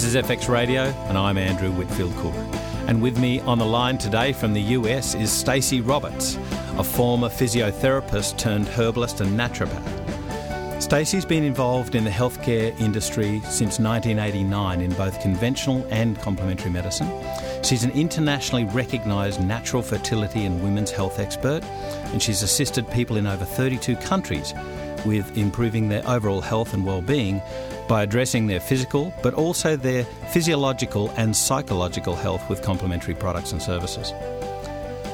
This is FX Radio, and I'm Andrew Whitfield Cook. And with me on the line today from the US is Stacey Roberts, a former physiotherapist turned herbalist and naturopath. Stacey's been involved in the healthcare industry since 1989 in both conventional and complementary medicine. She's an internationally recognised natural fertility and women's health expert, and she's assisted people in over 32 countries with improving their overall health and well-being by addressing their physical but also their physiological and psychological health with complementary products and services.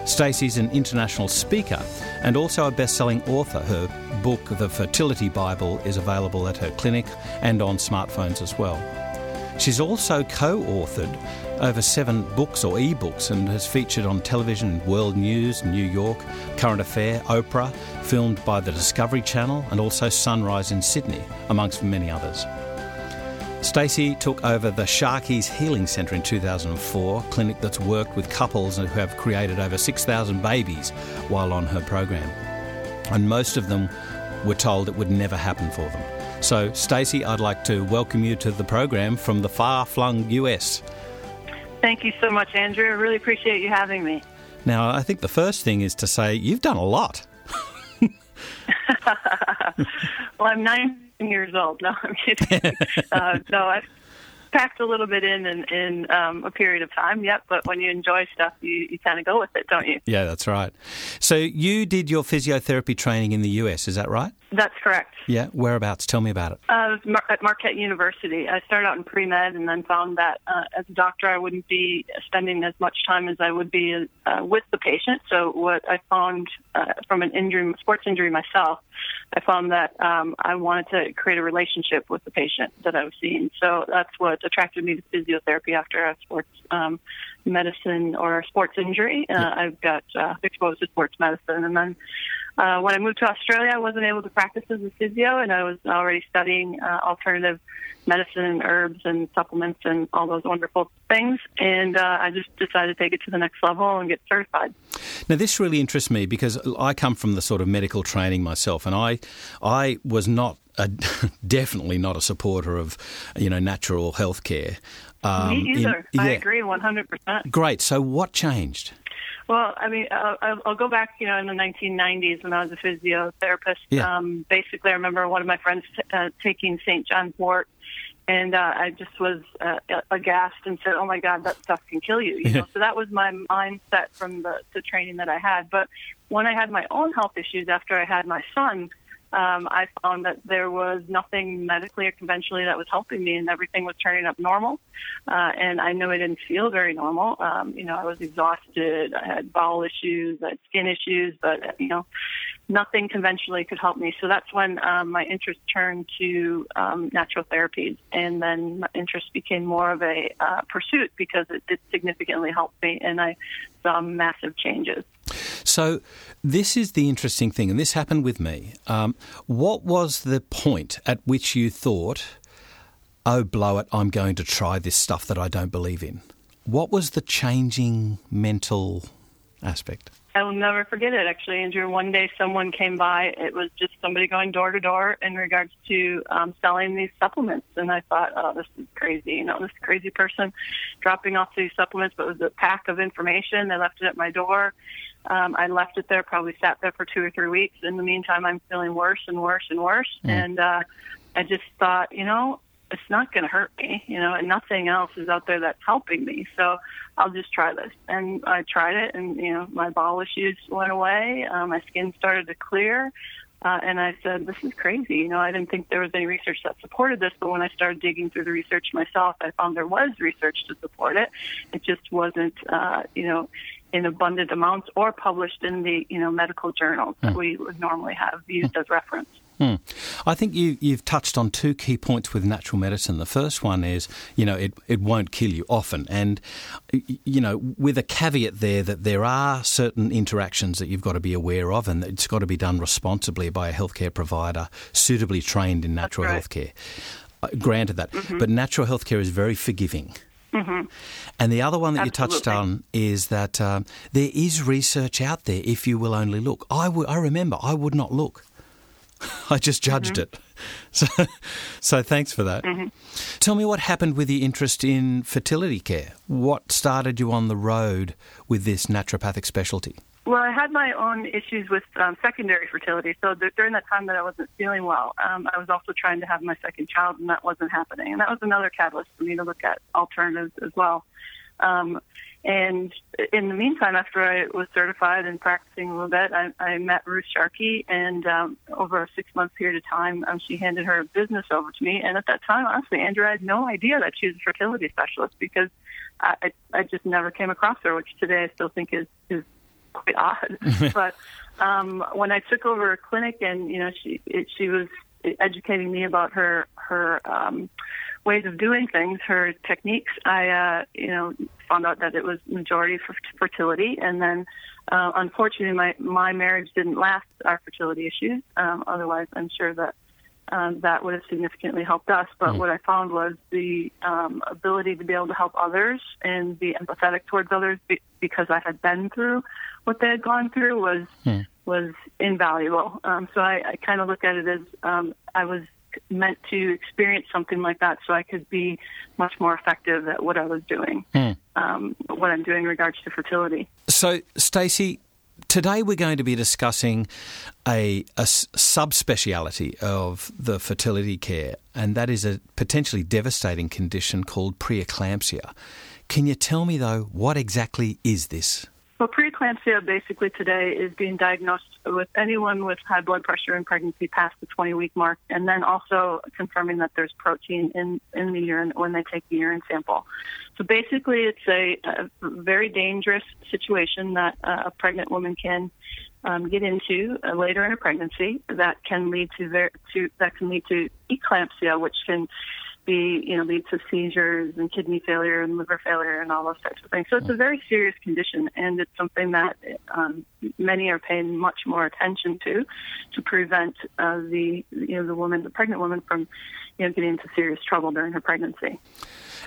Stacey's an international speaker and also a best-selling author. Her book, The Fertility Bible, is available at her clinic and on smartphones as well. She's also co-authored over seven books or e-books and has featured on television, World News, New York, Current Affair, Oprah, filmed by the Discovery Channel and also Sunrise in Sydney, amongst many others. Stacey took over the Sharkey's Healing Centre in 2004, clinic that's worked with couples who have created over 6,000 babies while on her program. And most of them were told it would never happen for them. So, Stacey, I'd like to welcome you to the program from the far-flung US. Thank you so much, Andrew. I really appreciate you having me. Now, I think the first thing is to say you've done a lot. well, I'm 19 years old. No, I'm kidding. uh, no, I've packed a little bit in in, in um, a period of time. Yep, but when you enjoy stuff, you, you kind of go with it, don't you? Yeah, that's right. So you did your physiotherapy training in the US, is that right? That's correct. Yeah, whereabouts? Tell me about it. Uh, at Marquette University. I started out in pre med and then found that uh, as a doctor, I wouldn't be spending as much time as I would be uh, with the patient. So, what I found uh, from an injury, sports injury myself, I found that um, I wanted to create a relationship with the patient that I was seeing. So, that's what attracted me to physiotherapy after a sports um, medicine or sports injury. Uh, I've got uh, exposed to sports medicine. And then uh, when I moved to Australia, I wasn't able to practice as a physio, and I was already studying uh, alternative medicine and herbs and supplements and all those wonderful things. And uh, I just decided to take it to the next level and get certified. Now, this really interests me because I come from the sort of medical training myself, and I, I was not a, definitely not a supporter of, you know, natural health care. Um, Me either. In, yeah. I agree 100%. Great. So, what changed? Well, I mean, uh, I'll go back, you know, in the 1990s when I was a physiotherapist. Yeah. Um, basically, I remember one of my friends t- uh, taking St. John's wort, and uh, I just was uh, aghast and said, "Oh my God, that stuff can kill you." You know, so that was my mindset from the, the training that I had. But when I had my own health issues after I had my son, um, I found that there was nothing medically or conventionally that was helping me, and everything was turning up normal. Uh, and I knew I didn't feel very normal. Um, you know, I was exhausted. I had bowel issues. I had skin issues, but you know, nothing conventionally could help me. So that's when um, my interest turned to um, natural therapies, and then my interest became more of a uh, pursuit because it did significantly help me, and I saw massive changes. So, this is the interesting thing, and this happened with me. Um, what was the point at which you thought, oh, blow it, I'm going to try this stuff that I don't believe in? What was the changing mental aspect? I will never forget it, actually, Andrew. One day someone came by. It was just somebody going door to door in regards to um, selling these supplements. And I thought, oh, this is crazy. You know, this crazy person dropping off these supplements, but it was a pack of information. They left it at my door. Um, I left it there, probably sat there for two or three weeks. In the meantime, I'm feeling worse and worse and worse. Mm. And uh, I just thought, you know, it's not going to hurt me, you know, and nothing else is out there that's helping me. So I'll just try this. And I tried it, and you know, my bowel issues went away. Uh, my skin started to clear. Uh, and I said, this is crazy. You know, I didn't think there was any research that supported this, but when I started digging through the research myself, I found there was research to support it. It just wasn't, uh, you know, in abundant amounts or published in the, you know, medical journals that hmm. we would normally have used as reference. Hmm. I think you, you've touched on two key points with natural medicine. The first one is, you know, it, it won't kill you often. And, you know, with a caveat there that there are certain interactions that you've got to be aware of and it's got to be done responsibly by a healthcare provider suitably trained in natural right. healthcare. Uh, granted that. Mm-hmm. But natural healthcare is very forgiving. Mm-hmm. And the other one that Absolutely. you touched on is that um, there is research out there if you will only look. I, w- I remember I would not look. I just judged mm-hmm. it. So, so thanks for that. Mm-hmm. Tell me what happened with the interest in fertility care. What started you on the road with this naturopathic specialty? Well, I had my own issues with um, secondary fertility. So th- during that time that I wasn't feeling well, um, I was also trying to have my second child, and that wasn't happening. And that was another catalyst for me to look at alternatives as well. Um, and in the meantime, after I was certified and practicing a little bit, I, I met Ruth Sharkey, and um, over a six month period of time, um, she handed her business over to me. And at that time, honestly, Andrew, I had no idea that she was a fertility specialist because I, I, I just never came across her, which today I still think is, is quite odd. but um, when I took over a clinic, and you know, she it, she was educating me about her her um, ways of doing things, her techniques, I, uh, you know, found out that it was majority for fertility. And then, uh, unfortunately, my, my marriage didn't last our fertility issues. Um, otherwise, I'm sure that um, that would have significantly helped us. But mm. what I found was the um, ability to be able to help others and be empathetic towards others be- because I had been through what they had gone through was mm. was invaluable. Um, so I, I kind of look at it as um, I was meant to experience something like that so I could be much more effective at what I was doing, mm. um, what I'm doing in regards to fertility. So, Stacey, today we're going to be discussing a, a subspeciality of the fertility care, and that is a potentially devastating condition called preeclampsia. Can you tell me, though, what exactly is this? Well, preeclampsia basically today is being diagnosed with anyone with high blood pressure in pregnancy past the 20 week mark, and then also confirming that there's protein in, in the urine when they take the urine sample. So basically, it's a, a very dangerous situation that uh, a pregnant woman can um, get into uh, later in a pregnancy that can lead to, ver- to that can lead to eclampsia, which can be, you know, lead to seizures and kidney failure and liver failure and all those types of things. So it's a very serious condition, and it's something that um, many are paying much more attention to, to prevent uh, the, you know, the woman, the pregnant woman, from, you know, getting into serious trouble during her pregnancy.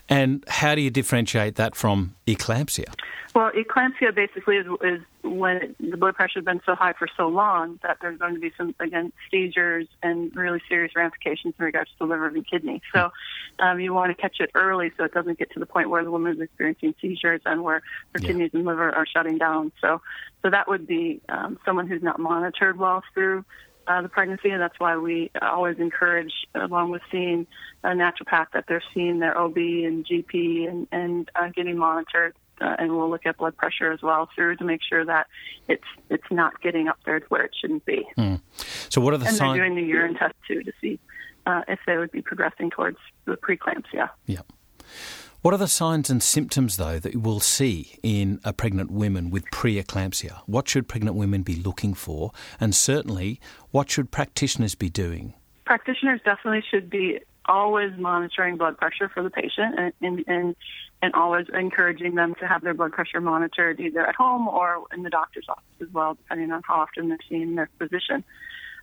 And how do you differentiate that from eclampsia? Well, eclampsia basically is, is when the blood pressure has been so high for so long that there's going to be some, again, seizures and really serious ramifications in regards to the liver and kidney. So um, you want to catch it early so it doesn't get to the point where the woman is experiencing seizures and where her yeah. kidneys and liver are shutting down. So, so that would be um, someone who's not monitored well through uh, the pregnancy, and that's why we always encourage, along with seeing a naturopath, that they're seeing their OB and GP and, and uh, getting monitored. Uh, and we'll look at blood pressure as well through to make sure that it's it's not getting up there to where it shouldn't be. Mm. So, what are the and signs? they're doing the urine test too to see uh, if they would be progressing towards the preeclampsia. Yeah. What are the signs and symptoms, though, that you will see in a pregnant woman with preeclampsia? What should pregnant women be looking for? And certainly, what should practitioners be doing? Practitioners definitely should be always monitoring blood pressure for the patient and, and, and, and always encouraging them to have their blood pressure monitored either at home or in the doctor's office as well, depending on how often they're seeing their physician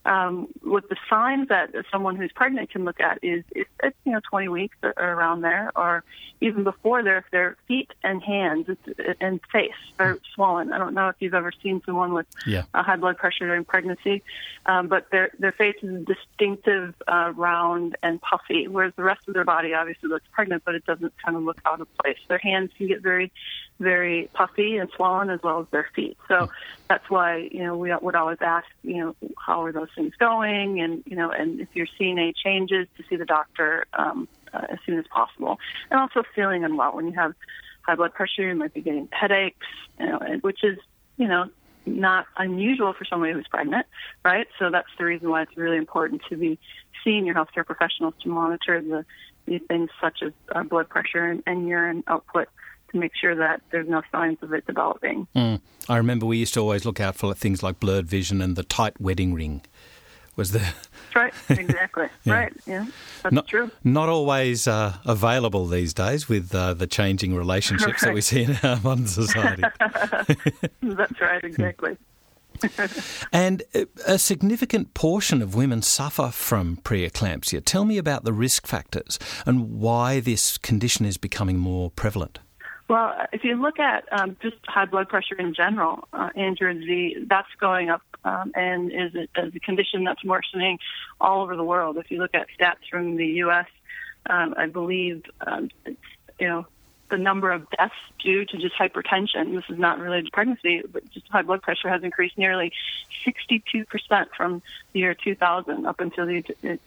um, with the signs that someone who's pregnant can look at is it's, it's you know 20 weeks or around there, or even before there, if their feet and hands and face are swollen. I don't know if you've ever seen someone with yeah. high blood pressure during pregnancy, um, but their their face is distinctive, uh, round and puffy, whereas the rest of their body obviously looks pregnant, but it doesn't kind of look out of place. Their hands can get very very puffy and swollen as well as their feet. So that's why, you know, we would always ask, you know, how are those things going? And, you know, and if you're seeing any changes to see the doctor um, uh, as soon as possible. And also feeling unwell. When you have high blood pressure, you might be getting headaches, you know, which is, you know, not unusual for somebody who's pregnant, right? So that's the reason why it's really important to be seeing your healthcare professionals to monitor the, the things such as uh, blood pressure and, and urine output to make sure that there's no signs of it developing. Mm. I remember we used to always look out for things like blurred vision and the tight wedding ring. Was the right? Exactly. yeah. Right. Yeah, that's not, true. Not always uh, available these days with uh, the changing relationships right. that we see in our modern society. that's right. Exactly. and a significant portion of women suffer from preeclampsia. Tell me about the risk factors and why this condition is becoming more prevalent. Well, if you look at um, just high blood pressure in general, uh, Andrew, the, that's going up um, and is a, is a condition that's worsening all over the world. If you look at stats from the U.S., um, I believe um, it's, you know the number of deaths due to just hypertension. This is not related to pregnancy, but just high blood pressure has increased nearly 62% from the year 2000 up until the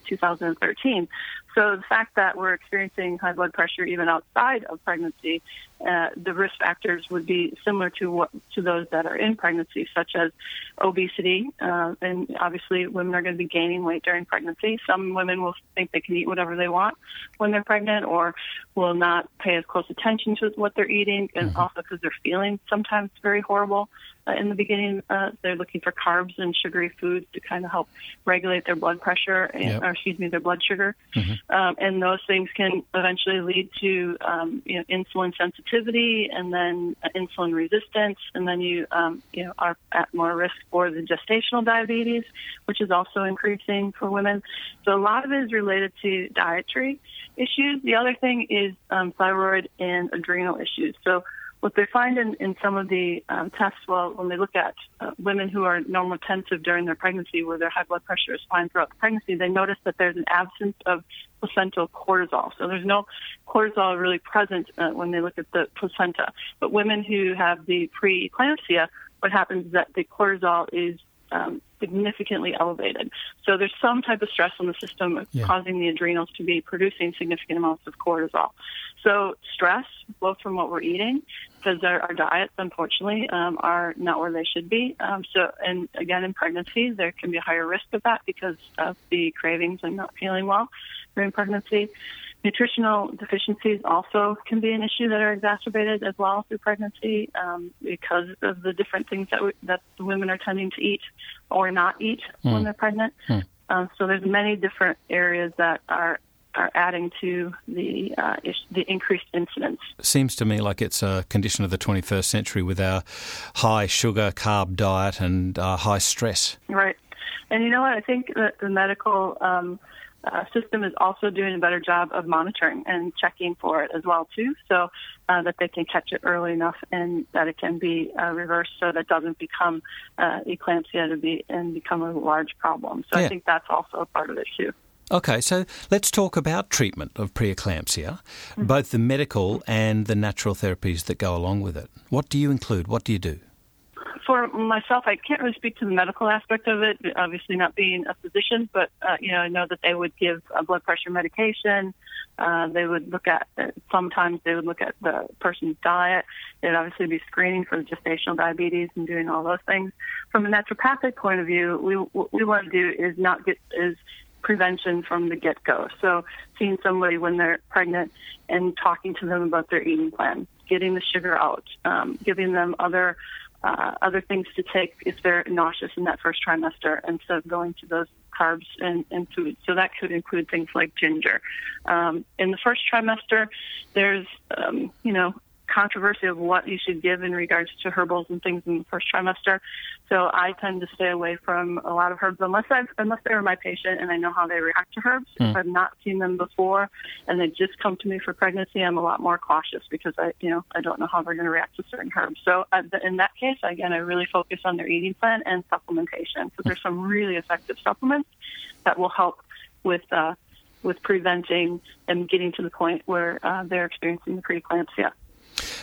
2013. So the fact that we're experiencing high blood pressure even outside of pregnancy, uh, the risk factors would be similar to what to those that are in pregnancy, such as obesity, uh, and obviously women are going to be gaining weight during pregnancy. Some women will think they can eat whatever they want when they're pregnant, or will not pay as close attention to what they're eating, and mm-hmm. also because they're feeling sometimes very horrible uh, in the beginning. Uh, they're looking for carbs and sugary foods to kind of help regulate their blood pressure, and, yep. or excuse me, their blood sugar. Mm-hmm. Um, and those things can eventually lead to um, you know, insulin sensitivity and then uh, insulin resistance, and then you um, you know are at more risk for the gestational diabetes, which is also increasing for women. So a lot of it is related to dietary issues. The other thing is um, thyroid and adrenal issues. So what they find in, in some of the um, tests, well, when they look at uh, women who are normotensive during their pregnancy, where their high blood pressure is fine throughout the pregnancy, they notice that there's an absence of placental cortisol. So there's no cortisol really present uh, when they look at the placenta. But women who have the preeclampsia, what happens is that the cortisol is um, significantly elevated. So there's some type of stress on the system yeah. causing the adrenals to be producing significant amounts of cortisol. So stress, both from what we're eating, because our, our diets, unfortunately, um, are not where they should be. Um, so, and again, in pregnancy, there can be a higher risk of that because of the cravings and not feeling well during pregnancy. Nutritional deficiencies also can be an issue that are exacerbated as well through pregnancy um, because of the different things that we, that the women are tending to eat or not eat mm. when they're pregnant. Mm. Uh, so there's many different areas that are are adding to the uh, the increased incidence. Seems to me like it's a condition of the 21st century with our high sugar carb diet and uh, high stress. Right, and you know what? I think that the medical um, uh, system is also doing a better job of monitoring and checking for it as well too, so uh, that they can catch it early enough and that it can be uh, reversed so that it doesn't become uh, eclampsia to be and become a large problem. So yeah. I think that's also a part of it too. Okay, so let's talk about treatment of preeclampsia, mm-hmm. both the medical and the natural therapies that go along with it. What do you include? What do you do? For myself, I can't really speak to the medical aspect of it, obviously not being a physician, but, uh, you know, I know that they would give a blood pressure medication. Uh, they would look at, sometimes they would look at the person's diet. They'd obviously be screening for gestational diabetes and doing all those things. From a naturopathic point of view, we, what we want to do is not get, is prevention from the get go. So seeing somebody when they're pregnant and talking to them about their eating plan, getting the sugar out, um, giving them other uh, other things to take if they're nauseous in that first trimester instead of going to those carbs and, and food. So that could include things like ginger. Um, in the first trimester, there's, um, you know, controversy of what you should give in regards to herbals and things in the first trimester. So I tend to stay away from a lot of herbs unless I've unless they're my patient and I know how they react to herbs. Mm. If I've not seen them before and they just come to me for pregnancy, I'm a lot more cautious because I you know I don't know how they're going to react to certain herbs. So uh, in that case, again, I really focus on their eating plan and supplementation. So there's some really effective supplements that will help with. Uh, with preventing and getting to the point where uh, they're experiencing the preeclampsia.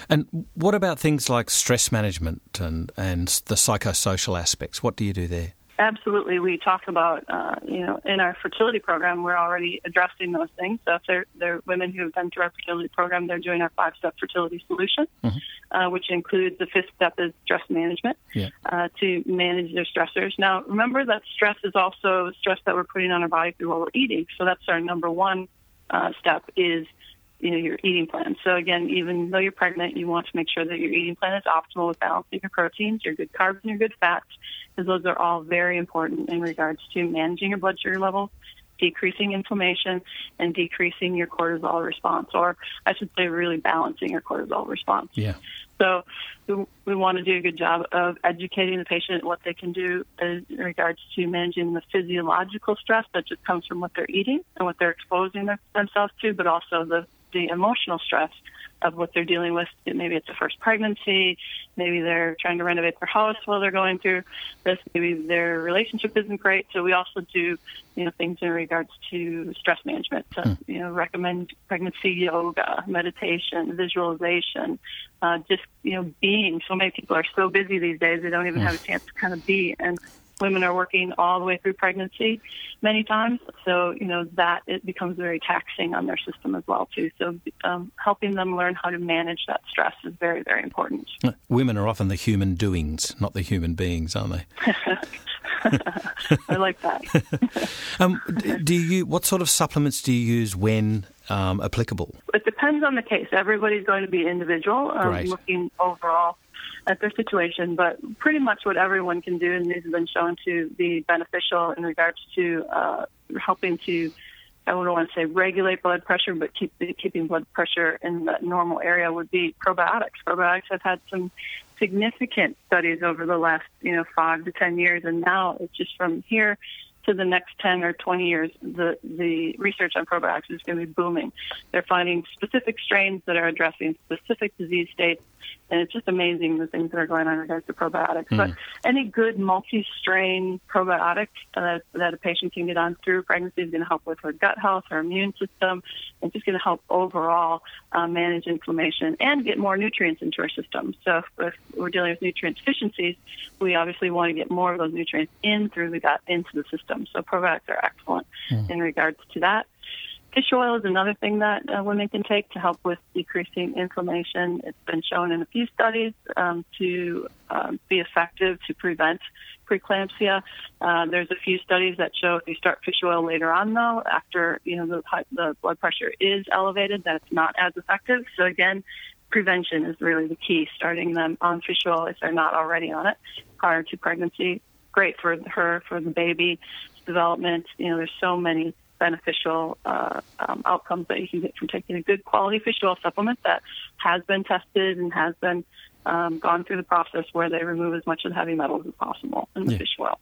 And what about things like stress management and, and the psychosocial aspects? What do you do there? Absolutely. We talk about, uh, you know, in our fertility program, we're already addressing those things. So if they're, they're women who have been through our fertility program, they're doing our five step fertility solution, mm-hmm. uh, which includes the fifth step is stress management yeah. uh, to manage their stressors. Now, remember that stress is also stress that we're putting on our body through what we're eating. So that's our number one uh, step is you know your eating plan. So again, even though you're pregnant, you want to make sure that your eating plan is optimal with balancing your proteins, your good carbs, and your good fats, because those are all very important in regards to managing your blood sugar levels, decreasing inflammation, and decreasing your cortisol response, or I should say, really balancing your cortisol response. Yeah. So we, we want to do a good job of educating the patient what they can do in regards to managing the physiological stress that just comes from what they're eating and what they're exposing themselves to, but also the the emotional stress of what they're dealing with. Maybe it's a first pregnancy. Maybe they're trying to renovate their house while they're going through this. Maybe their relationship isn't great. So we also do, you know, things in regards to stress management. So, mm. you know, recommend pregnancy yoga, meditation, visualization, uh, just you know, being. So many people are so busy these days they don't even mm. have a chance to kind of be. And women are working all the way through pregnancy many times. So, you know, that it becomes very taxing on their system as well, too. So, um, helping them learn how to manage that stress is very, very important. Women are often the human doings, not the human beings, aren't they? I like that. um, do you? What sort of supplements do you use when um, applicable? It depends on the case. Everybody's going to be individual. Um, looking overall at their situation, but pretty much what everyone can do, and these have been shown to be beneficial in regards to uh, helping to, I don't want to say regulate blood pressure, but keep keeping blood pressure in the normal area would be probiotics. Probiotics have had some significant studies over the last, you know, five to ten years, and now it's just from here to the next 10 or 20 years, the, the research on probiotics is going to be booming. They're finding specific strains that are addressing specific disease states and it's just amazing the things that are going on in regards to probiotics. Mm. But any good multi-strain probiotic uh, that a patient can get on through pregnancy is going to help with her gut health, her immune system, and just going to help overall uh, manage inflammation and get more nutrients into our system. So if, if we're dealing with nutrient deficiencies, we obviously want to get more of those nutrients in through the gut into the system. So probiotics are excellent mm. in regards to that. Fish oil is another thing that uh, women can take to help with decreasing inflammation. It's been shown in a few studies um, to um, be effective to prevent preeclampsia. Uh, there's a few studies that show if you start fish oil later on, though, after you know the, the blood pressure is elevated, that it's not as effective. So again, prevention is really the key. Starting them on fish oil if they're not already on it prior to pregnancy. Great for her, for the baby development. You know, there's so many beneficial uh, um, outcomes that you can get from taking a good quality fish oil supplement that has been tested and has been um, gone through the process where they remove as much of the heavy metals as possible in the yeah. fish oil.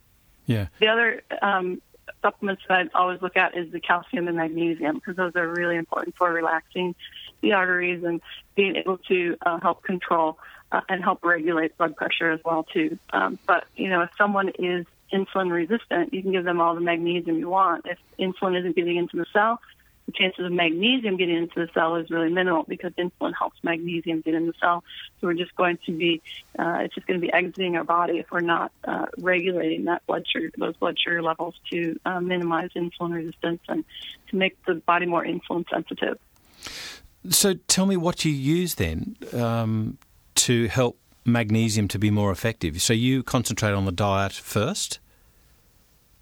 Yeah. The other um, supplements that I always look at is the calcium and magnesium because those are really important for relaxing the arteries and being able to uh, help control uh, and help regulate blood pressure as well too. Um, but you know, if someone is insulin resistant, you can give them all the magnesium you want. If insulin isn't getting into the cell, the chances of magnesium getting into the cell is really minimal because insulin helps magnesium get in the cell. So we're just going to be, uh, it's just going to be exiting our body if we're not uh, regulating that blood sugar, those blood sugar levels to uh, minimize insulin resistance and to make the body more insulin sensitive. So tell me what you use then um, to help magnesium to be more effective. So you concentrate on the diet first?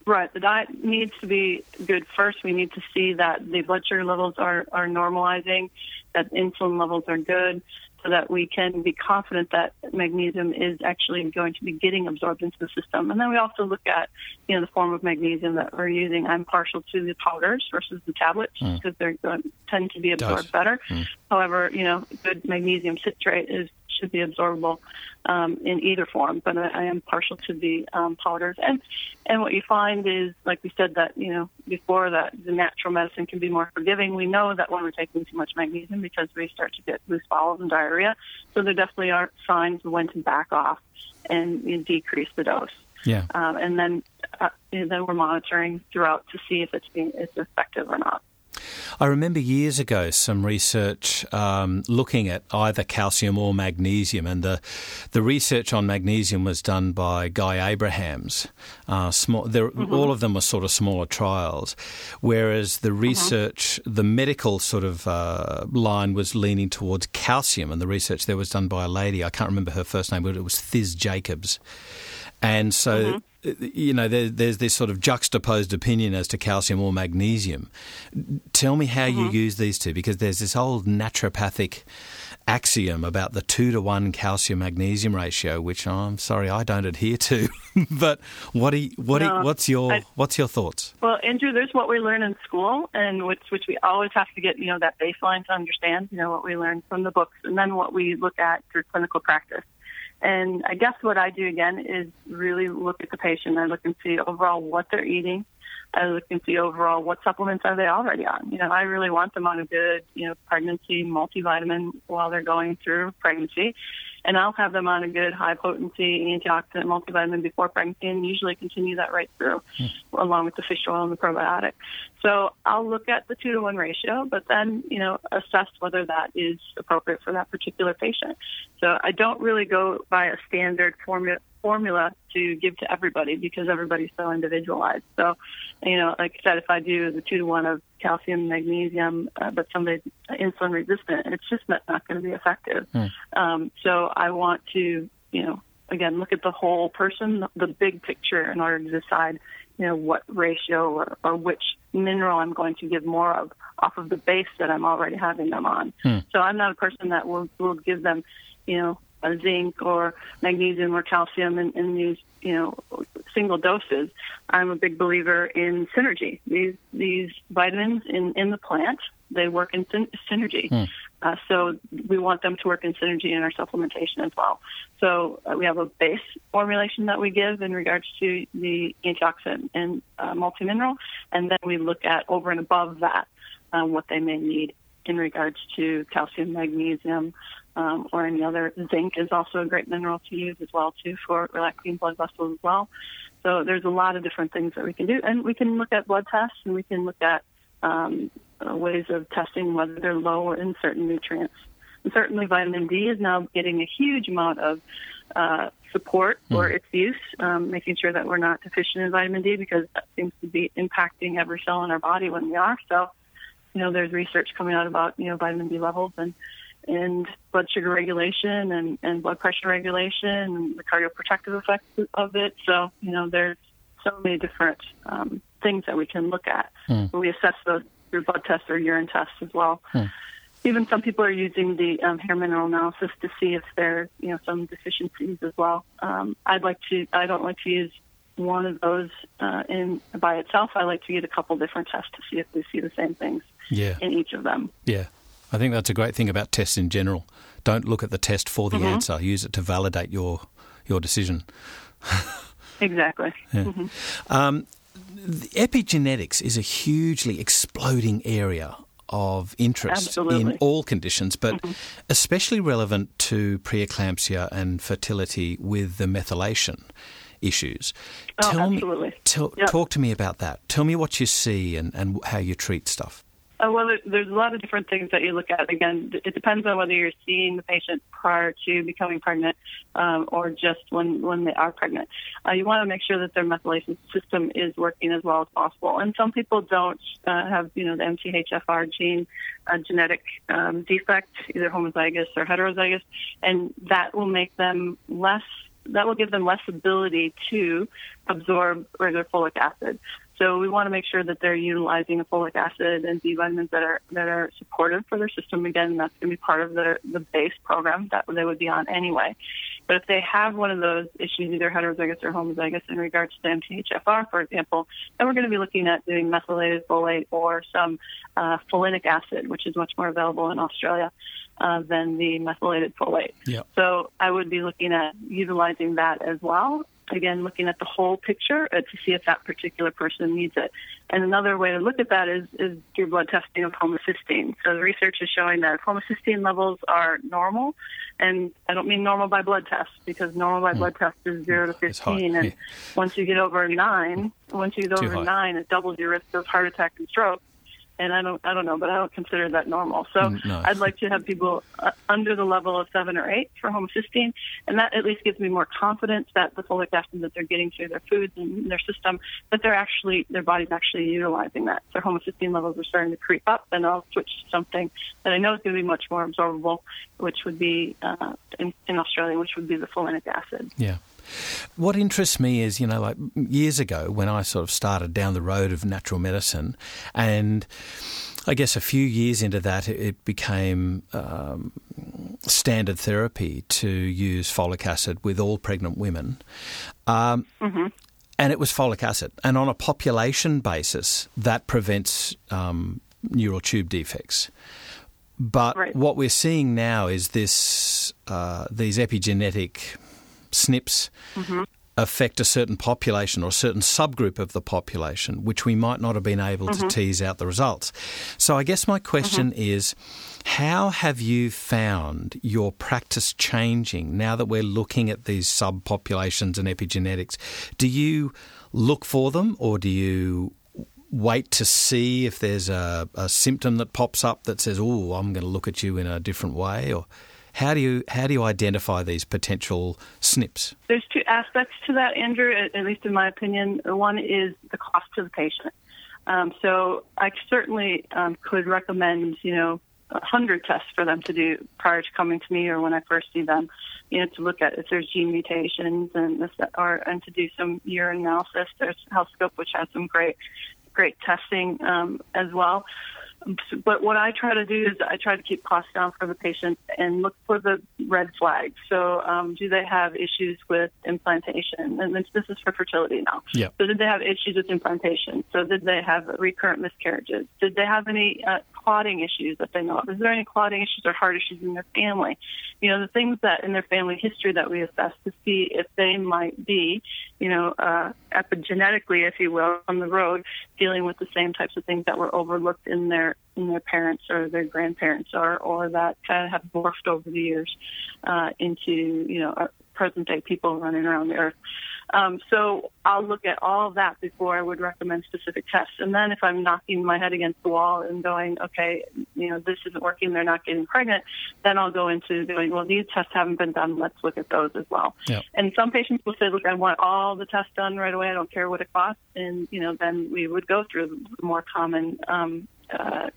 Right. The diet needs to be good first. We need to see that the blood sugar levels are, are normalizing, that insulin levels are good, so that we can be confident that magnesium is actually going to be getting absorbed into the system. And then we also look at, you know, the form of magnesium that we're using. I'm partial to the powders versus the tablets mm. because going to tend to be absorbed better. Mm. However, you know, good magnesium citrate is should be absorbable um, in either form, but I, I am partial to the um, powders. And and what you find is, like we said, that you know before that the natural medicine can be more forgiving. We know that when we're taking too much magnesium because we start to get loose bowels and diarrhea. So there definitely are signs when to back off and you know, decrease the dose. Yeah. Um, and then uh, and then we're monitoring throughout to see if it's being it's effective or not. I remember years ago some research um, looking at either calcium or magnesium, and the the research on magnesium was done by Guy Abrahams. Uh, small, mm-hmm. all of them were sort of smaller trials, whereas the mm-hmm. research, mm-hmm. the medical sort of uh, line was leaning towards calcium, and the research there was done by a lady. I can't remember her first name, but it was Thiz Jacobs. And so, mm-hmm. You know, there, there's this sort of juxtaposed opinion as to calcium or magnesium. Tell me how mm-hmm. you use these two, because there's this old naturopathic axiom about the two to one calcium magnesium ratio, which I'm sorry I don't adhere to. but what do you, what no, you, what's your I, what's your thoughts? Well, Andrew, there's what we learn in school, and which which we always have to get you know that baseline to understand. You know what we learn from the books, and then what we look at through clinical practice. And I guess what I do again is really look at the patient. I look and see overall what they're eating, I look and see overall what supplements are they already on. You know, I really want them on a good, you know, pregnancy multivitamin while they're going through pregnancy. And I'll have them on a good high potency antioxidant multivitamin before pregnancy and usually continue that right through mm. along with the fish oil and the probiotic. So I'll look at the two to one ratio, but then, you know, assess whether that is appropriate for that particular patient. So I don't really go by a standard formula formula to give to everybody because everybody's so individualized. So, you know, like I said, if I do the two to one of calcium, magnesium, uh, but somebody's insulin resistant, it's just not, not going to be effective. Mm. Um, so I want to, you know, again, look at the whole person, the big picture in order to decide, you know, what ratio or, or which mineral I'm going to give more of off of the base that I'm already having them on. Mm. So I'm not a person that will, will give them, you know, zinc or magnesium or calcium in, in these you know single doses. I'm a big believer in synergy. These these vitamins in in the plant they work in syn- synergy. Hmm. Uh, so we want them to work in synergy in our supplementation as well. So uh, we have a base formulation that we give in regards to the antioxidant and uh, multimineral, and then we look at over and above that um, what they may need in regards to calcium, magnesium, um, or any other. Zinc is also a great mineral to use as well too for relaxing blood vessels as well. So there's a lot of different things that we can do, and we can look at blood tests and we can look at um, uh, ways of testing whether they're low in certain nutrients. And certainly, vitamin D is now getting a huge amount of uh, support for mm. its use, um, making sure that we're not deficient in vitamin D because that seems to be impacting every cell in our body when we are. So, you know, there's research coming out about you know vitamin D levels and and blood sugar regulation and, and blood pressure regulation and the cardioprotective effects of it. So, you know, there's so many different um, things that we can look at. Mm. We assess those through blood tests or urine tests as well. Mm. Even some people are using the um, hair mineral analysis to see if there's, you know, some deficiencies as well. Um, I'd like to, I don't like to use one of those uh, in by itself. I like to get a couple different tests to see if we see the same things yeah. in each of them. Yeah. I think that's a great thing about tests in general. Don't look at the test for the mm-hmm. answer. Use it to validate your your decision. exactly. Yeah. Mm-hmm. Um, epigenetics is a hugely exploding area of interest Absolutely. in all conditions, but mm-hmm. especially relevant to preeclampsia and fertility with the methylation issues. Oh, tell absolutely. Me, tell, yep. Talk to me about that. Tell me what you see and, and how you treat stuff. Uh, well, there's a lot of different things that you look at. Again, it depends on whether you're seeing the patient prior to becoming pregnant um, or just when, when they are pregnant. Uh, you want to make sure that their methylation system is working as well as possible. And some people don't uh, have, you know, the MTHFR gene uh, genetic um, defect, either homozygous or heterozygous, and that will make them less that will give them less ability to absorb regular folic acid. So we want to make sure that they're utilizing a folic acid and B vitamins that are that are supportive for their system. Again, that's going to be part of the the base program that they would be on anyway. But if they have one of those issues, either heterozygous or homozygous, in regards to MTHFR, for example, then we're going to be looking at doing methylated folate or some uh, folinic acid, which is much more available in Australia. Uh, than the methylated folate. Yep. So I would be looking at utilizing that as well again, looking at the whole picture uh, to see if that particular person needs it. And another way to look at that is, is through blood testing of homocysteine. So the research is showing that homocysteine levels are normal, and I don't mean normal by blood test because normal by mm. blood test is zero to fifteen, and yeah. once you get over nine, once you get over nine, it doubles your risk of heart attack and stroke and I don't I don't know, but I don't consider that normal. So mm, no. I'd like to have people uh, under the level of seven or eight for homocysteine, and that at least gives me more confidence that the folic acid that they're getting through their foods and their system that they're actually their body's actually utilizing that. Their homocysteine levels are starting to creep up, and I'll switch to something that I know is going to be much more absorbable, which would be uh, in, in Australia, which would be the folinic acid. Yeah. What interests me is, you know, like years ago when I sort of started down the road of natural medicine, and I guess a few years into that, it became um, standard therapy to use folic acid with all pregnant women. Um, mm-hmm. And it was folic acid. And on a population basis, that prevents um, neural tube defects. But right. what we're seeing now is this uh, these epigenetic SNPs mm-hmm. affect a certain population or a certain subgroup of the population, which we might not have been able mm-hmm. to tease out the results. So I guess my question mm-hmm. is how have you found your practice changing now that we're looking at these subpopulations and epigenetics? Do you look for them or do you wait to see if there's a, a symptom that pops up that says, oh, I'm going to look at you in a different way? Or how do you how do you identify these potential SNPs? There's two aspects to that, Andrew. At, least in my opinion, one is the cost to the patient. Um, so I certainly um, could recommend, you know, a hundred tests for them to do prior to coming to me or when I first see them. You know, to look at if there's gene mutations and this, or and to do some urine analysis. There's HealthScope, which has some great great testing um, as well. But what I try to do is I try to keep costs down for the patient and look for the red flags. So, um, do they have issues with implantation? And this, this is for fertility now. Yeah. So, did they have issues with implantation? So, did they have recurrent miscarriages? Did they have any uh, clotting issues that they know of? Is there any clotting issues or heart issues in their family? You know, the things that in their family history that we assess to see if they might be, you know, uh, epigenetically, if you will, on the road, dealing with the same types of things that were overlooked in their in their parents or their grandparents or or that kind of have morphed over the years uh, into you know present day people running around the earth. Um, so I'll look at all of that before I would recommend specific tests. And then if I'm knocking my head against the wall and going, okay, you know, this isn't working, they're not getting pregnant, then I'll go into going, well, these tests haven't been done. Let's look at those as well. Yep. And some patients will say, look, I want all the tests done right away. I don't care what it costs. And, you know, then we would go through the more common um, uh,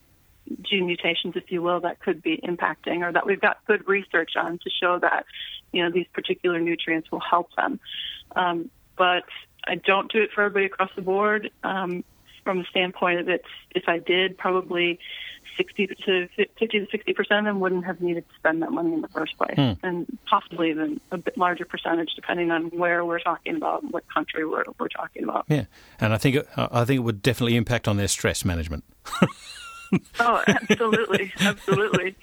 gene mutations, if you will, that could be impacting or that we've got good research on to show that, you know, these particular nutrients will help them. Um, but I don't do it for everybody across the board. Um, from the standpoint of if I did, probably 60 to 50 to 60 percent of them wouldn't have needed to spend that money in the first place, hmm. and possibly even a bit larger percentage depending on where we're talking about, what country we're, we're talking about. Yeah, and I think it, I think it would definitely impact on their stress management. oh, absolutely, absolutely.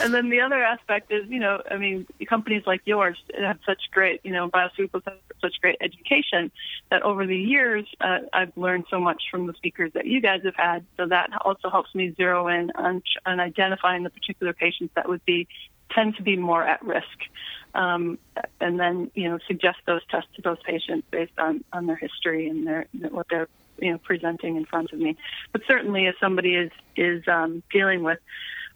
And then the other aspect is, you know, I mean, companies like yours have such great, you know, BioCeuticals have such great education that over the years uh, I've learned so much from the speakers that you guys have had. So that also helps me zero in on, on identifying the particular patients that would be tend to be more at risk. Um, and then, you know, suggest those tests to those patients based on, on their history and their what they're you know presenting in front of me. But certainly, if somebody is is um, dealing with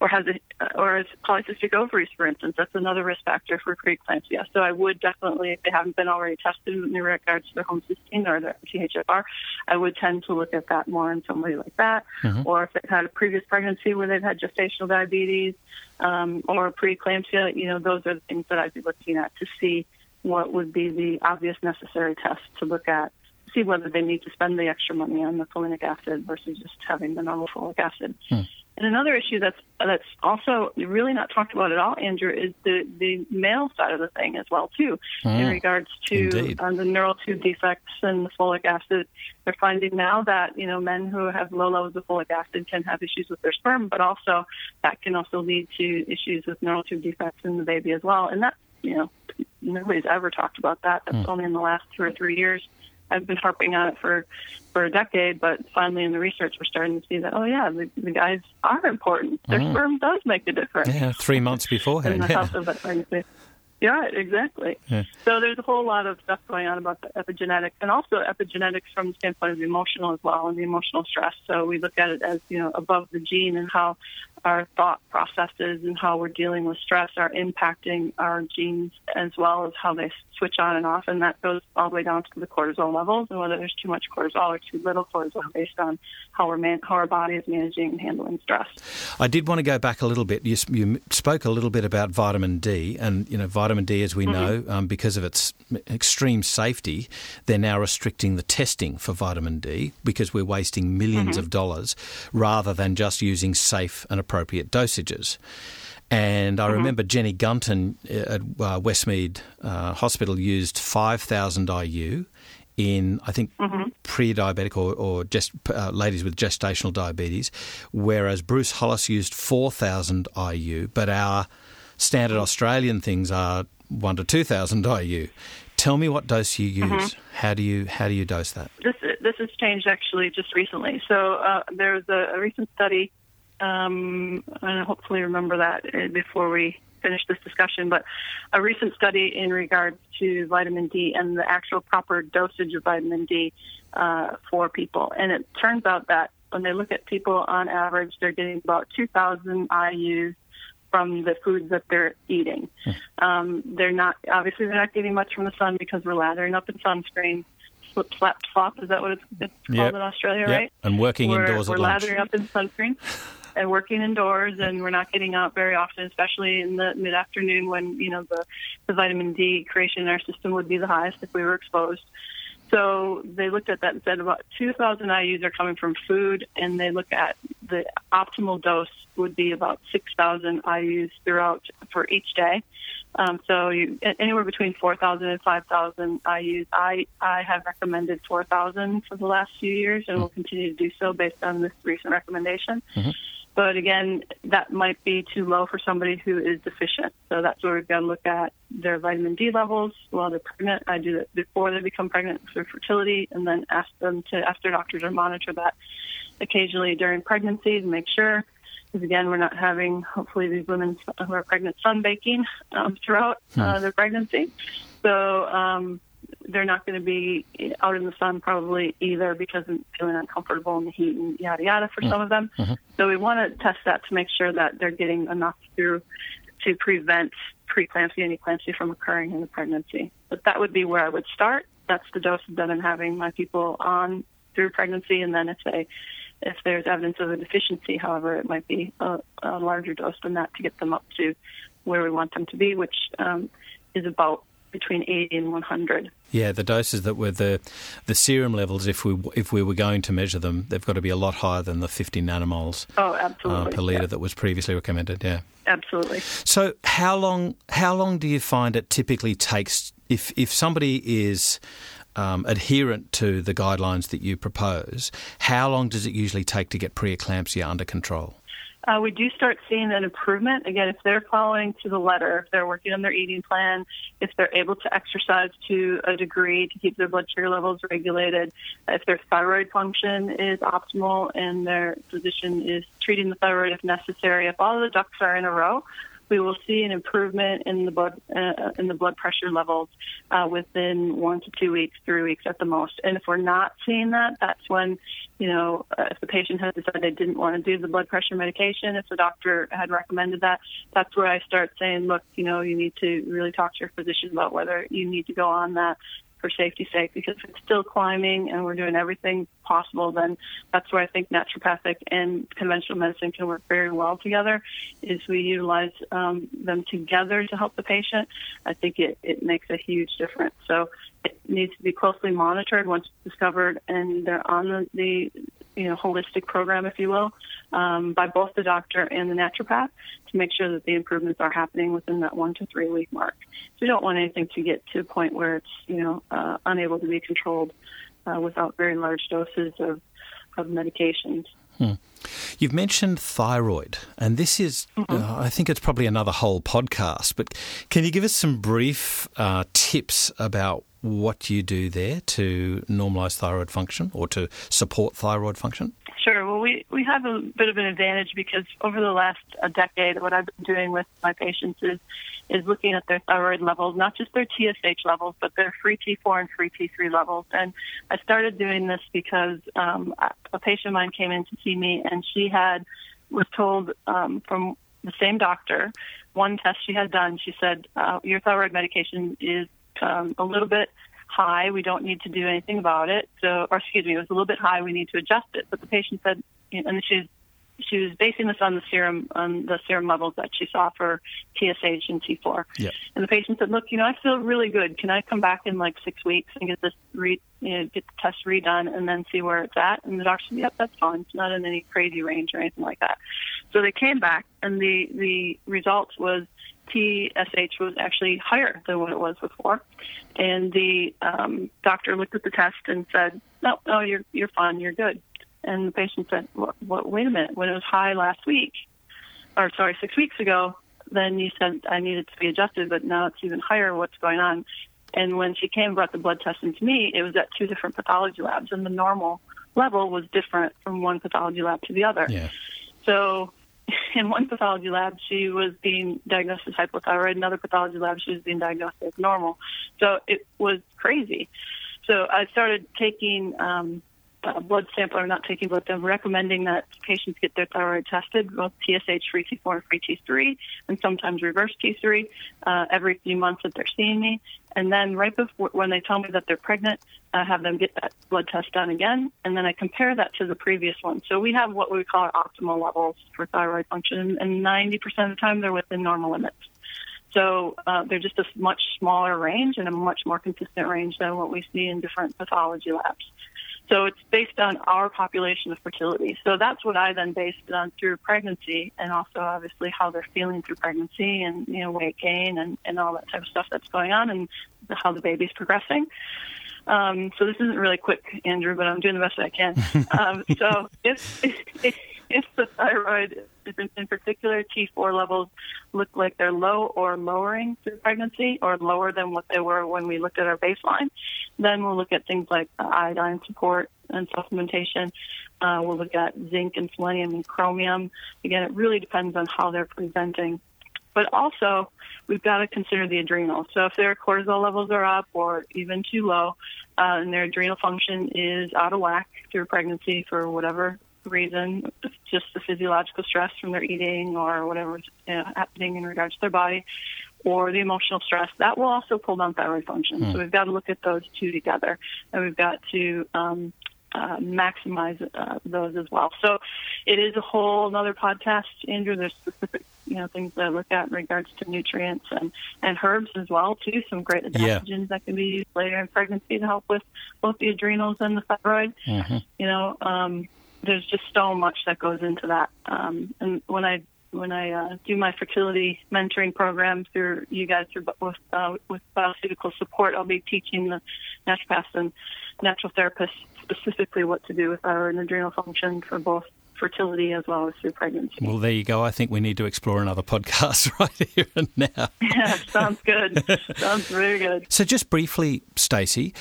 or has a, or has polycystic ovaries, for instance, that's another risk factor for preeclampsia. So I would definitely, if they haven't been already tested in regards to their homocysteine or their THFR, I would tend to look at that more in somebody like that. Mm-hmm. Or if they've had a previous pregnancy where they've had gestational diabetes um, or preeclampsia, you know, those are the things that I'd be looking at to see what would be the obvious necessary tests to look at see whether they need to spend the extra money on the folinic acid versus just having the normal folic acid. Hmm. And another issue that's that's also really not talked about at all, Andrew, is the the male side of the thing as well too, in regards to um, the neural tube defects and the folic acid. They're finding now that you know men who have low levels of folic acid can have issues with their sperm, but also that can also lead to issues with neural tube defects in the baby as well. And that you know nobody's ever talked about that. That's mm. only in the last two or three years I've been harping on it for for a decade, but finally in the research we're starting to see that oh yeah, the, the guys are important. Their mm. sperm does make a difference. Yeah, three months beforehand. yeah. Health of that pregnancy. Yeah, exactly. Yeah. So there's a whole lot of stuff going on about the epigenetics and also epigenetics from the standpoint of the emotional as well and the emotional stress. So we look at it as, you know, above the gene and how our thought processes and how we're dealing with stress are impacting our genes as well as how they switch on and off. And that goes all the way down to the cortisol levels and whether there's too much cortisol or too little cortisol based on how, we're man- how our body is managing and handling stress. I did want to go back a little bit. You, you spoke a little bit about vitamin D, and you know vitamin D, as we mm-hmm. know, um, because of its extreme safety, they're now restricting the testing for vitamin D because we're wasting 1000000s mm-hmm. of dollars rather than just using safe and appropriate dosages. And I mm-hmm. remember Jenny Gunton uh, at uh, Westmead uh, Hospital used 5,000 IU in, I think, mm-hmm. pre diabetic or, or just uh, ladies with gestational diabetes, whereas Bruce Hollis used 4,000 IU, but our standard Australian things are 1 to 2,000 IU. Tell me what dose you use. Mm-hmm. How do you how do you dose that? This this has changed actually just recently. So uh, there was a, a recent study, um, and hopefully remember that uh, before we finish this discussion. But a recent study in regards to vitamin D and the actual proper dosage of vitamin D uh, for people, and it turns out that when they look at people on average, they're getting about 2,000 IU's from the foods that they're eating. Hmm. Um, they're not obviously they're not getting much from the sun because we're lathering up in sunscreen. Slip, slap, flop. Is that what it's, it's called yep. in Australia, yep. right? And working we're, indoors we're at lunch. lathering up in sunscreen and working indoors, and we're not getting out very often, especially in the mid afternoon when you know the the vitamin D creation in our system would be the highest if we were exposed. So they looked at that and said about 2,000 IUs are coming from food, and they look at the optimal dose would be about 6,000 IUs throughout for each day. Um, so you, anywhere between 4,000 and 5,000 IUs. I, I have recommended 4,000 for the last few years, and will continue to do so based on this recent recommendation. Mm-hmm. But again, that might be too low for somebody who is deficient. So that's where we've got to look at their vitamin D levels while they're pregnant. I do that before they become pregnant for fertility, and then ask them to ask their doctor to monitor that occasionally during pregnancy to make sure. Because again, we're not having hopefully these women who are pregnant sunbaking um, throughout uh, hmm. their pregnancy. So um, they're not going to be out in the sun probably either because I'm feeling uncomfortable in the heat and yada yada for mm-hmm. some of them. Mm-hmm. So we want to test that to make sure that they're getting enough through to prevent preeclampsia and eclampsia from occurring in the pregnancy. But that would be where I would start. That's the dose that I'm having my people on through pregnancy, and then if they if there's evidence of a deficiency, however, it might be a, a larger dose than that to get them up to where we want them to be, which um, is about between 80 and 100. Yeah, the doses that were the the serum levels, if we if we were going to measure them, they've got to be a lot higher than the 50 nanomoles oh, absolutely. Uh, per litre yeah. that was previously recommended. Yeah, absolutely. So, how long how long do you find it typically takes if if somebody is um, adherent to the guidelines that you propose? How long does it usually take to get preeclampsia under control? Uh, we do start seeing an improvement. Again, if they're following to the letter, if they're working on their eating plan, if they're able to exercise to a degree to keep their blood sugar levels regulated, if their thyroid function is optimal and their physician is treating the thyroid if necessary, if all the ducks are in a row, we will see an improvement in the blood uh, in the blood pressure levels uh, within one to two weeks, three weeks at the most. And if we're not seeing that, that's when you know uh, if the patient has decided they didn't want to do the blood pressure medication, if the doctor had recommended that, that's where I start saying, look, you know, you need to really talk to your physician about whether you need to go on that for safety's sake because if it's still climbing and we're doing everything possible, then that's where I think naturopathic and conventional medicine can work very well together. Is we utilize um, them together to help the patient. I think it, it makes a huge difference. So needs to be closely monitored once it's discovered and they're on the, the you know, holistic program, if you will, um, by both the doctor and the naturopath to make sure that the improvements are happening within that one to three week mark. So we don't want anything to get to a point where it's, you know, uh, unable to be controlled uh, without very large doses of, of medications. Hmm. You've mentioned thyroid, and this is, mm-hmm. uh, I think it's probably another whole podcast, but can you give us some brief uh, tips about what you do there to normalise thyroid function or to support thyroid function? Sure. Well, we, we have a bit of an advantage because over the last decade, what I've been doing with my patients is is looking at their thyroid levels, not just their TSH levels, but their free T4 and free T3 levels. And I started doing this because um, a patient of mine came in to see me, and she had was told um, from the same doctor one test she had done. She said uh, your thyroid medication is um, a little bit high. We don't need to do anything about it. So, or excuse me, it was a little bit high. We need to adjust it. But the patient said, and she's she was basing this on the serum on the serum levels that she saw for TSH and T4. Yep. And the patient said, "Look, you know, I feel really good. Can I come back in like six weeks and get this re, you know, get the test redone and then see where it's at?" And the doctor said, "Yep, that's fine. It's not in any crazy range or anything like that." So they came back, and the the results was TSH was actually higher than what it was before. And the um, doctor looked at the test and said, "No, no, you're you're fine. You're good." And the patient said, well, well, "Wait a minute. When it was high last week, or sorry, six weeks ago, then you said I needed to be adjusted, but now it's even higher. What's going on?" And when she came and brought the blood test into me, it was at two different pathology labs, and the normal level was different from one pathology lab to the other. Yeah. So in one pathology lab, she was being diagnosed as hypothyroid. Another pathology lab, she was being diagnosed as normal. So it was crazy. So I started taking um, blood sample, or not taking blood sample, recommending that patients get their thyroid tested, both TSH, free T4, and free T3, and sometimes reverse T3 uh, every few months that they're seeing me. And then right before, when they tell me that they're pregnant, I have them get that blood test done again, and then I compare that to the previous one. So we have what we call our optimal levels for thyroid function, and 90% of the time they're within normal limits. So uh, they're just a much smaller range and a much more consistent range than what we see in different pathology labs. So it's based on our population of fertility. So that's what I then based it on through pregnancy and also obviously how they're feeling through pregnancy and, you know, weight gain and, and all that type of stuff that's going on and how the baby's progressing. Um, so this isn't really quick, Andrew, but I'm doing the best I can. um, so if, if, if the thyroid, in particular T4 levels, look like they're low or lowering through pregnancy or lower than what they were when we looked at our baseline, then we'll look at things like iodine support and supplementation. Uh, we'll look at zinc and selenium and chromium. Again, it really depends on how they're presenting but also, we've got to consider the adrenal. So if their cortisol levels are up or even too low, uh, and their adrenal function is out of whack through pregnancy for whatever reason, just the physiological stress from their eating or whatever's you know, happening in regards to their body, or the emotional stress, that will also pull down thyroid function. Mm. So we've got to look at those two together, and we've got to um, uh, maximize uh, those as well. So it is a whole another podcast, Andrew. There's specific you know things that I look at in regards to nutrients and and herbs as well too. Some great adaptogens yeah. that can be used later in pregnancy to help with both the adrenals and the thyroid. Mm-hmm. You know, um, there's just so much that goes into that. Um, and when I when I uh, do my fertility mentoring program through you guys through with uh, with biophysical support, I'll be teaching the naturopaths and natural therapists specifically what to do with our adrenal function for both fertility as well as through pregnancy. Well, there you go. I think we need to explore another podcast right here and now. Yeah, sounds good. sounds very good. So, just briefly, Stacey,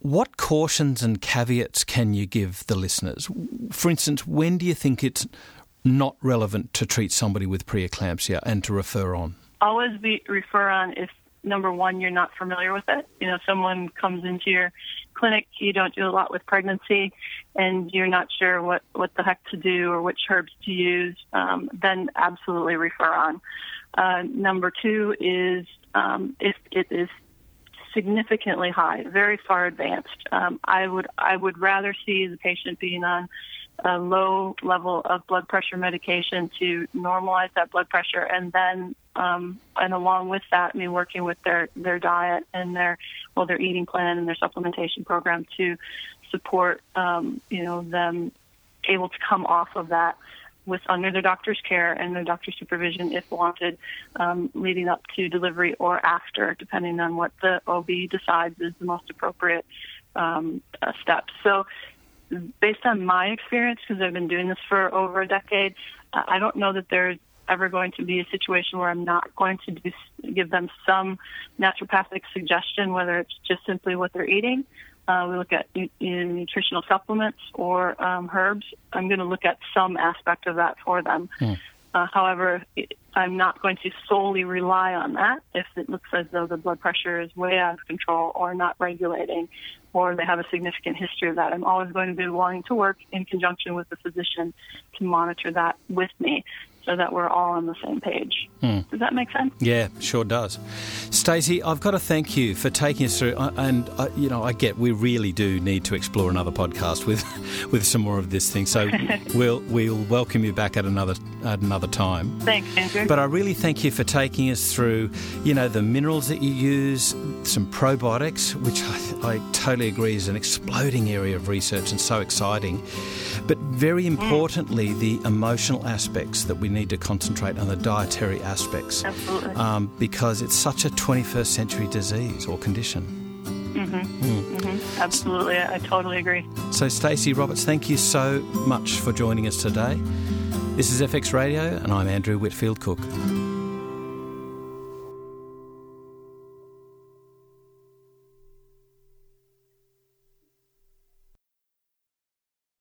what cautions and caveats can you give the listeners? For instance, when do you think it's not relevant to treat somebody with preeclampsia and to refer on? Always be refer on if number one you're not familiar with it. You know, someone comes into your clinic, you don't do a lot with pregnancy, and you're not sure what, what the heck to do or which herbs to use, um, then absolutely refer on. Uh, number two is um, if it is significantly high, very far advanced. Um, I would I would rather see the patient being on a low level of blood pressure medication to normalize that blood pressure, and then um, and along with that, I mean, working with their their diet and their well, their eating plan and their supplementation program to support um, you know them able to come off of that with under their doctor's care and their doctor's supervision if wanted, um, leading up to delivery or after, depending on what the OB decides is the most appropriate um, uh, steps. So based on my experience, because I've been doing this for over a decade, I don't know that there's ever going to be a situation where I'm not going to do, give them some naturopathic suggestion, whether it's just simply what they're eating. Uh, we look at nu- nutritional supplements or um, herbs. I'm going to look at some aspect of that for them. Mm. Uh, however, it, I'm not going to solely rely on that if it looks as though the blood pressure is way out of control or not regulating or they have a significant history of that. I'm always going to be wanting to work in conjunction with the physician to monitor that with me so that we're all on the same page. Hmm. Does that make sense? Yeah, sure does. Stacey, I've got to thank you for taking us through. And uh, you know, I get we really do need to explore another podcast with with some more of this thing. So we'll we'll welcome you back at another at another time. Thanks, Andrew. But I really thank you for taking us through. You know, the minerals that you use, some probiotics, which I, I totally agree is an exploding area of research and so exciting. But very hmm. importantly, mm. the emotional aspects that we need to concentrate on the dietary aspects. Absolutely. Um, because it's such a 21st century disease or condition. Mm-hmm. Mm. Mm-hmm. Absolutely, I totally agree. So, Stacey Roberts, thank you so much for joining us today. This is FX Radio, and I'm Andrew Whitfield Cook.